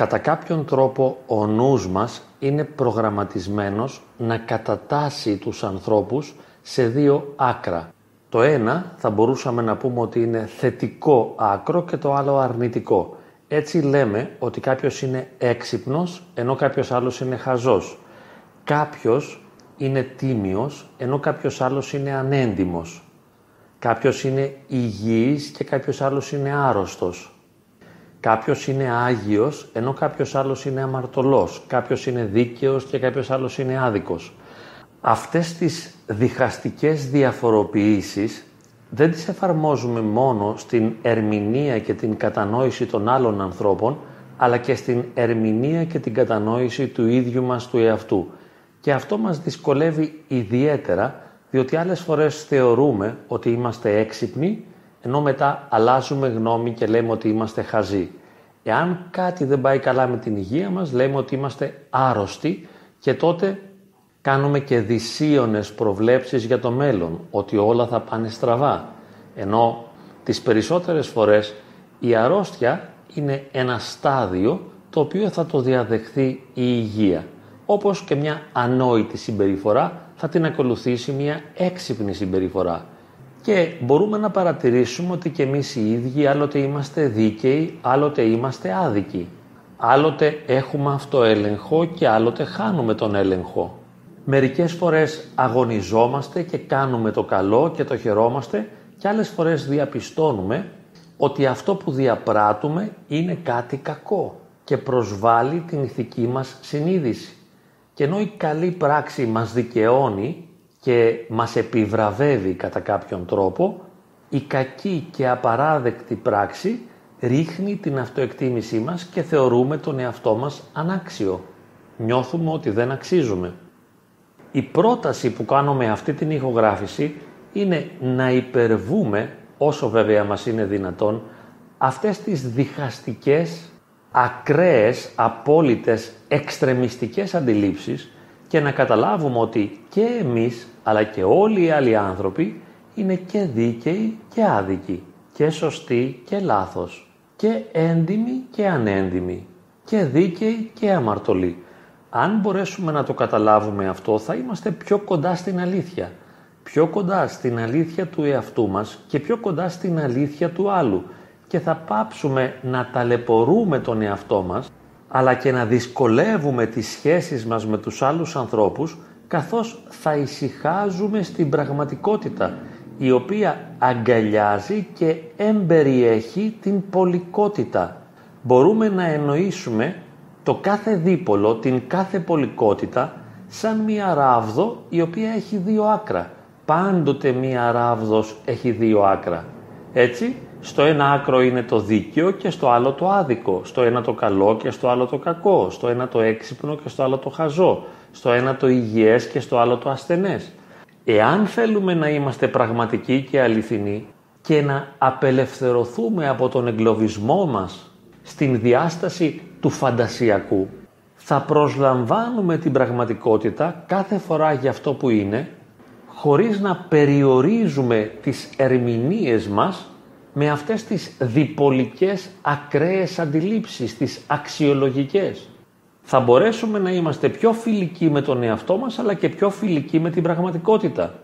Κατά κάποιον τρόπο ο νους μας είναι προγραμματισμένος να κατατάσει τους ανθρώπους σε δύο άκρα. Το ένα θα μπορούσαμε να πούμε ότι είναι θετικό άκρο και το άλλο αρνητικό. Έτσι λέμε ότι κάποιος είναι έξυπνος ενώ κάποιος άλλος είναι χαζός. Κάποιος είναι τίμιος ενώ κάποιος άλλος είναι ανέντιμος. Κάποιος είναι υγιής και κάποιος άλλος είναι άρρωστος. Κάποιος είναι Άγιος, ενώ κάποιος άλλος είναι αμαρτωλός. Κάποιος είναι δίκαιος και κάποιος άλλος είναι άδικος. Αυτές τις διχαστικές διαφοροποιήσεις δεν τις εφαρμόζουμε μόνο στην ερμηνεία και την κατανόηση των άλλων ανθρώπων, αλλά και στην ερμηνεία και την κατανόηση του ίδιου μας του εαυτού. Και αυτό μας δυσκολεύει ιδιαίτερα, διότι άλλες φορές θεωρούμε ότι είμαστε έξυπνοι, ενώ μετά αλλάζουμε γνώμη και λέμε ότι είμαστε χαζοί. Εάν κάτι δεν πάει καλά με την υγεία μας, λέμε ότι είμαστε άρρωστοι και τότε κάνουμε και δυσίωνες προβλέψεις για το μέλλον, ότι όλα θα πάνε στραβά. Ενώ τις περισσότερες φορές η αρρώστια είναι ένα στάδιο το οποίο θα το διαδεχθεί η υγεία. Όπως και μια ανόητη συμπεριφορά θα την ακολουθήσει μια έξυπνη συμπεριφορά. Και μπορούμε να παρατηρήσουμε ότι και εμείς οι ίδιοι άλλοτε είμαστε δίκαιοι, άλλοτε είμαστε άδικοι. Άλλοτε έχουμε αυτοέλεγχο και άλλοτε χάνουμε τον έλεγχο. Μερικές φορές αγωνιζόμαστε και κάνουμε το καλό και το χαιρόμαστε και άλλες φορές διαπιστώνουμε ότι αυτό που διαπράττουμε είναι κάτι κακό και προσβάλλει την ηθική μας συνείδηση. Και ενώ η καλή πράξη μας δικαιώνει και μας επιβραβεύει κατά κάποιον τρόπο, η κακή και απαράδεκτη πράξη ρίχνει την αυτοεκτίμησή μας και θεωρούμε τον εαυτό μας ανάξιο. Νιώθουμε ότι δεν αξίζουμε. Η πρόταση που κάνουμε αυτή την ηχογράφηση είναι να υπερβούμε, όσο βέβαια μας είναι δυνατόν, αυτές τις διχαστικές, ακραίες, απόλυτες, εξτρεμιστικές αντιλήψεις και να καταλάβουμε ότι και εμείς αλλά και όλοι οι άλλοι άνθρωποι είναι και δίκαιοι και άδικοι και σωστοί και λάθος και έντιμοι και ανέντιμοι και δίκαιοι και αμαρτωλοί. Αν μπορέσουμε να το καταλάβουμε αυτό θα είμαστε πιο κοντά στην αλήθεια. Πιο κοντά στην αλήθεια του εαυτού μας και πιο κοντά στην αλήθεια του άλλου και θα πάψουμε να ταλαιπωρούμε τον εαυτό μας αλλά και να δυσκολεύουμε τις σχέσεις μας με τους άλλους ανθρώπους καθώς θα ησυχάζουμε στην πραγματικότητα η οποία αγκαλιάζει και εμπεριέχει την πολικότητα. Μπορούμε να εννοήσουμε το κάθε δίπολο, την κάθε πολικότητα σαν μία ράβδο η οποία έχει δύο άκρα. Πάντοτε μία ράβδος έχει δύο άκρα. Έτσι, στο ένα άκρο είναι το δίκαιο και στο άλλο το άδικο. Στο ένα το καλό και στο άλλο το κακό. Στο ένα το έξυπνο και στο άλλο το χαζό. Στο ένα το υγιές και στο άλλο το ασθενές. Εάν θέλουμε να είμαστε πραγματικοί και αληθινοί και να απελευθερωθούμε από τον εγκλωβισμό μας στην διάσταση του φαντασιακού, θα προσλαμβάνουμε την πραγματικότητα κάθε φορά για αυτό που είναι, χωρίς να περιορίζουμε τις ερμηνείες μας με αυτές τις διπολικές ακραίες αντιλήψεις, τις αξιολογικές. Θα μπορέσουμε να είμαστε πιο φιλικοί με τον εαυτό μας, αλλά και πιο φιλικοί με την πραγματικότητα.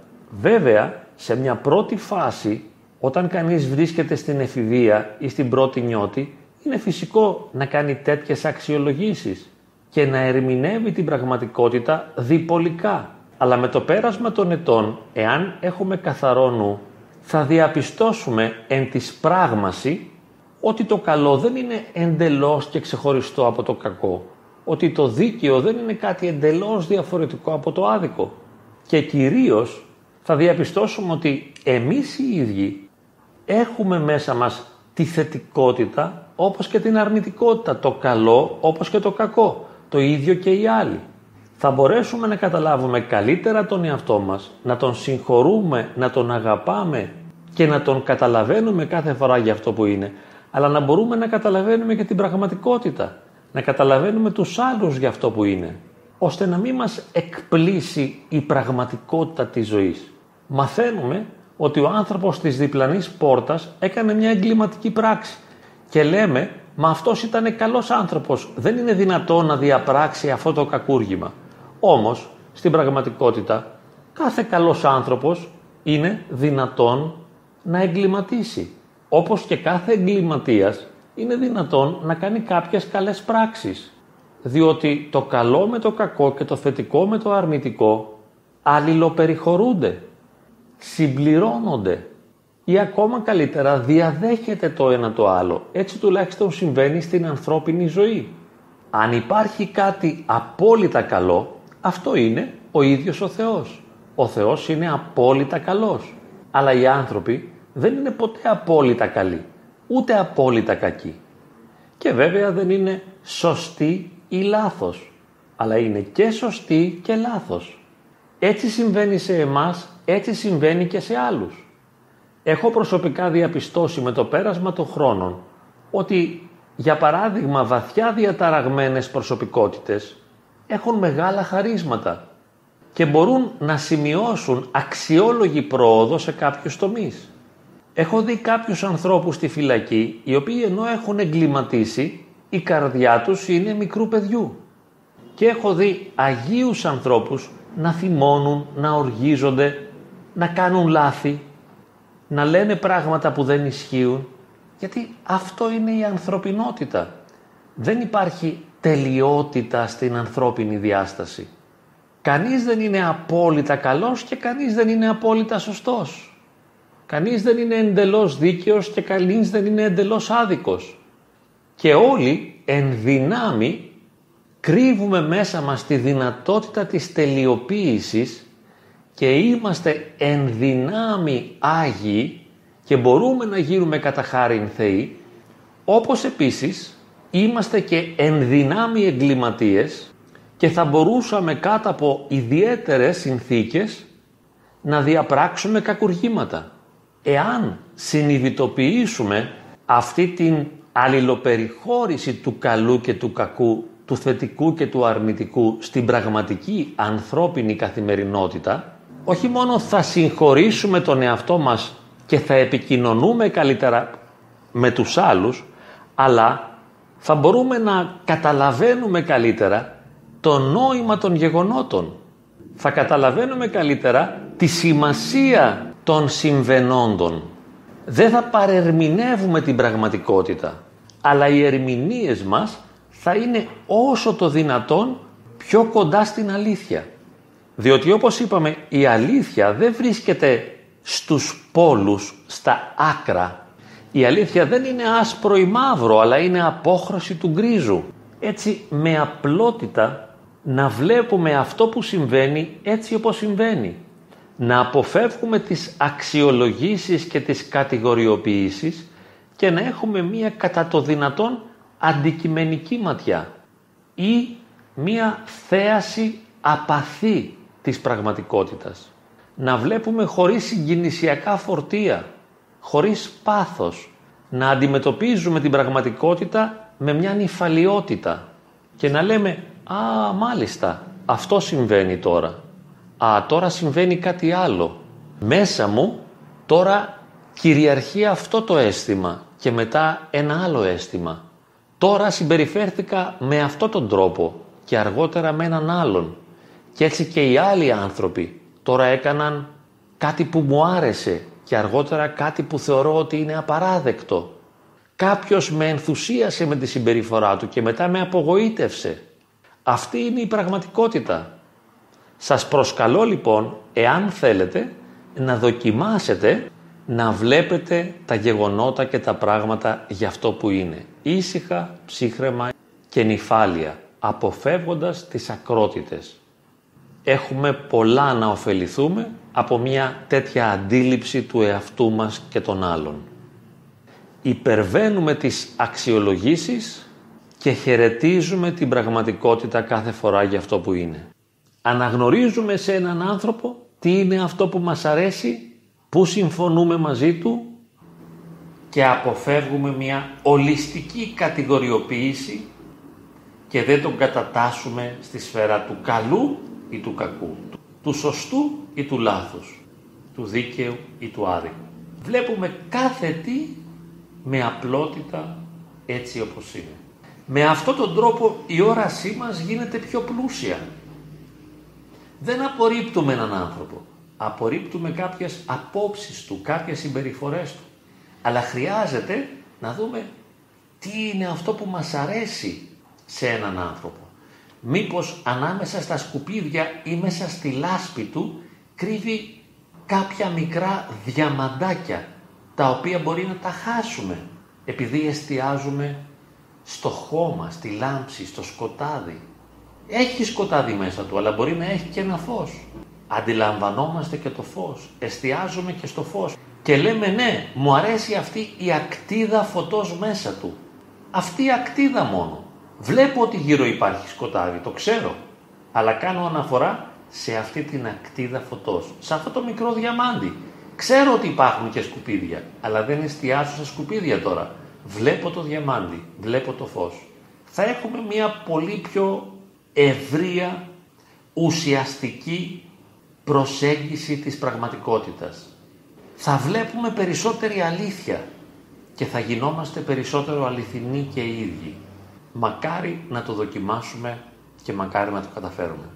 Βέβαια, σε μια πρώτη φάση, όταν κανείς βρίσκεται στην εφηβεία ή στην πρώτη νιώτη, είναι φυσικό να κάνει τέτοιες αξιολογήσεις και να ερμηνεύει την πραγματικότητα διπολικά. Αλλά με το πέρασμα των ετών, εάν έχουμε καθαρό νου, θα διαπιστώσουμε εν της πράγμαση ότι το καλό δεν είναι εντελώς και ξεχωριστό από το κακό. Ότι το δίκαιο δεν είναι κάτι εντελώς διαφορετικό από το άδικο. Και κυρίως θα διαπιστώσουμε ότι εμείς οι ίδιοι έχουμε μέσα μας τη θετικότητα όπως και την αρνητικότητα, το καλό όπως και το κακό, το ίδιο και οι άλλοι. Θα μπορέσουμε να καταλάβουμε καλύτερα τον εαυτό μας, να τον συγχωρούμε, να τον αγαπάμε και να τον καταλαβαίνουμε κάθε φορά για αυτό που είναι, αλλά να μπορούμε να καταλαβαίνουμε και την πραγματικότητα, να καταλαβαίνουμε τους άλλους για αυτό που είναι, ώστε να μην μας εκπλήσει η πραγματικότητα της ζωής. Μαθαίνουμε ότι ο άνθρωπος της διπλανής πόρτας έκανε μια εγκληματική πράξη και λέμε μα αυτός ήταν καλός άνθρωπος, δεν είναι δυνατό να διαπράξει αυτό το κακούργημα. Όμως, στην πραγματικότητα, κάθε καλός άνθρωπος είναι δυνατόν να εγκληματίσει. Όπως και κάθε εγκληματίας είναι δυνατόν να κάνει κάποιες καλές πράξεις. Διότι το καλό με το κακό και το θετικό με το αρνητικό αλληλοπεριχωρούνται, συμπληρώνονται ή ακόμα καλύτερα διαδέχεται το ένα το άλλο. Έτσι τουλάχιστον συμβαίνει στην ανθρώπινη ζωή. Αν υπάρχει κάτι απόλυτα καλό, αυτό είναι ο ίδιος ο Θεός. Ο Θεός είναι απόλυτα καλός. Αλλά οι άνθρωποι δεν είναι ποτέ απόλυτα καλοί, ούτε απόλυτα κακοί. Και βέβαια δεν είναι σωστοί ή λάθος, αλλά είναι και σωστοί και λάθος. Έτσι συμβαίνει σε εμάς, έτσι συμβαίνει και σε άλλους. Έχω προσωπικά διαπιστώσει με το πέρασμα των χρόνων ότι, για παράδειγμα, βαθιά διαταραγμένες προσωπικότητες έχουν μεγάλα χαρίσματα και μπορούν να σημειώσουν αξιόλογη πρόοδο σε κάποιους τομείς. Έχω δει κάποιους ανθρώπους στη φυλακή οι οποίοι ενώ έχουν εγκληματίσει η καρδιά τους είναι μικρού παιδιού. Και έχω δει αγίους ανθρώπους να θυμώνουν, να οργίζονται, να κάνουν λάθη, να λένε πράγματα που δεν ισχύουν, γιατί αυτό είναι η ανθρωπινότητα. Δεν υπάρχει τελειότητα στην ανθρώπινη διάσταση. Κανείς δεν είναι απόλυτα καλός και κανείς δεν είναι απόλυτα σωστός. Κανείς δεν είναι εντελώς δίκαιος και κανείς δεν είναι εντελώς άδικος. Και όλοι εν δυνάμει κρύβουμε μέσα μας τη δυνατότητα της τελειοποίησης και είμαστε εν δυνάμει Άγιοι και μπορούμε να γίνουμε κατά χάριν Θεοί, όπως επίσης είμαστε και εν δυνάμει εγκληματίες και θα μπορούσαμε κάτω από ιδιαίτερες συνθήκες να διαπράξουμε κακουργήματα. Εάν συνειδητοποιήσουμε αυτή την αλληλοπεριχώρηση του καλού και του κακού, του θετικού και του αρνητικού στην πραγματική ανθρώπινη καθημερινότητα, όχι μόνο θα συγχωρήσουμε τον εαυτό μας και θα επικοινωνούμε καλύτερα με τους άλλους, αλλά θα μπορούμε να καταλαβαίνουμε καλύτερα το νόημα των γεγονότων. Θα καταλαβαίνουμε καλύτερα τη σημασία των συμβενόντων. Δεν θα παρερμηνεύουμε την πραγματικότητα, αλλά οι ερμηνείες μας θα είναι όσο το δυνατόν πιο κοντά στην αλήθεια. Διότι όπως είπαμε η αλήθεια δεν βρίσκεται στους πόλους, στα άκρα. Η αλήθεια δεν είναι άσπρο ή μαύρο αλλά είναι απόχρωση του γκρίζου. Έτσι με απλότητα να βλέπουμε αυτό που συμβαίνει έτσι όπως συμβαίνει. Να αποφεύγουμε τις αξιολογήσεις και τις κατηγοριοποιήσεις και να έχουμε μία κατά το δυνατόν αντικειμενική ματιά ή μία θέαση απαθή της πραγματικότητας. Να βλέπουμε χωρίς συγκινησιακά φορτία, χωρίς πάθος, να αντιμετωπίζουμε την πραγματικότητα με μια νυφαλιότητα και να λέμε Α, μάλιστα, αυτό συμβαίνει τώρα. Α, τώρα συμβαίνει κάτι άλλο. Μέσα μου τώρα κυριαρχεί αυτό το αίσθημα και μετά ένα άλλο αίσθημα. Τώρα συμπεριφέρθηκα με αυτό τον τρόπο και αργότερα με έναν άλλον. Και έτσι και οι άλλοι άνθρωποι τώρα έκαναν κάτι που μου άρεσε και αργότερα κάτι που θεωρώ ότι είναι απαράδεκτο. Κάποιος με ενθουσίασε με τη συμπεριφορά του και μετά με απογοήτευσε. Αυτή είναι η πραγματικότητα. Σας προσκαλώ λοιπόν, εάν θέλετε, να δοκιμάσετε να βλέπετε τα γεγονότα και τα πράγματα για αυτό που είναι. Ήσυχα, ψύχρεμα και νυφάλια, αποφεύγοντας τις ακρότητες. Έχουμε πολλά να ωφεληθούμε από μια τέτοια αντίληψη του εαυτού μας και των άλλων. Υπερβαίνουμε τις αξιολογήσεις και χαιρετίζουμε την πραγματικότητα κάθε φορά για αυτό που είναι. Αναγνωρίζουμε σε έναν άνθρωπο τι είναι αυτό που μας αρέσει, πού συμφωνούμε μαζί του και αποφεύγουμε μια ολιστική κατηγοριοποίηση και δεν τον κατατάσσουμε στη σφαίρα του καλού ή του κακού, του σωστού ή του λάθους, του δίκαιου ή του άδικου. Βλέπουμε κάθε τι με απλότητα έτσι όπως είναι. Με αυτόν τον τρόπο η όρασή μας γίνεται πιο πλούσια. Δεν απορρίπτουμε έναν άνθρωπο. Απορρίπτουμε κάποιες απόψεις του, κάποιες συμπεριφορές του. Αλλά χρειάζεται να δούμε τι είναι αυτό που μας αρέσει σε έναν άνθρωπο. Μήπως ανάμεσα στα σκουπίδια ή μέσα στη λάσπη του κρύβει κάποια μικρά διαμαντάκια τα οποία μπορεί να τα χάσουμε επειδή εστιάζουμε στο χώμα, στη λάμψη, στο σκοτάδι. Έχει σκοτάδι μέσα του, αλλά μπορεί να έχει και ένα φως. Αντιλαμβανόμαστε και το φως, εστιάζουμε και στο φως και λέμε ναι, μου αρέσει αυτή η ακτίδα φωτός μέσα του. Αυτή η ακτίδα μόνο. Βλέπω ότι γύρω υπάρχει σκοτάδι, το ξέρω, αλλά κάνω αναφορά σε αυτή την ακτίδα φωτός, σε αυτό το μικρό διαμάντι. Ξέρω ότι υπάρχουν και σκουπίδια, αλλά δεν εστιάζω σε σκουπίδια τώρα. Βλέπω το διαμάντι, βλέπω το φως. Θα έχουμε μια πολύ πιο ευρεία, ουσιαστική προσέγγιση της πραγματικότητας. Θα βλέπουμε περισσότερη αλήθεια και θα γινόμαστε περισσότερο αληθινοί και οι ίδιοι. Μακάρι να το δοκιμάσουμε και μακάρι να το καταφέρουμε.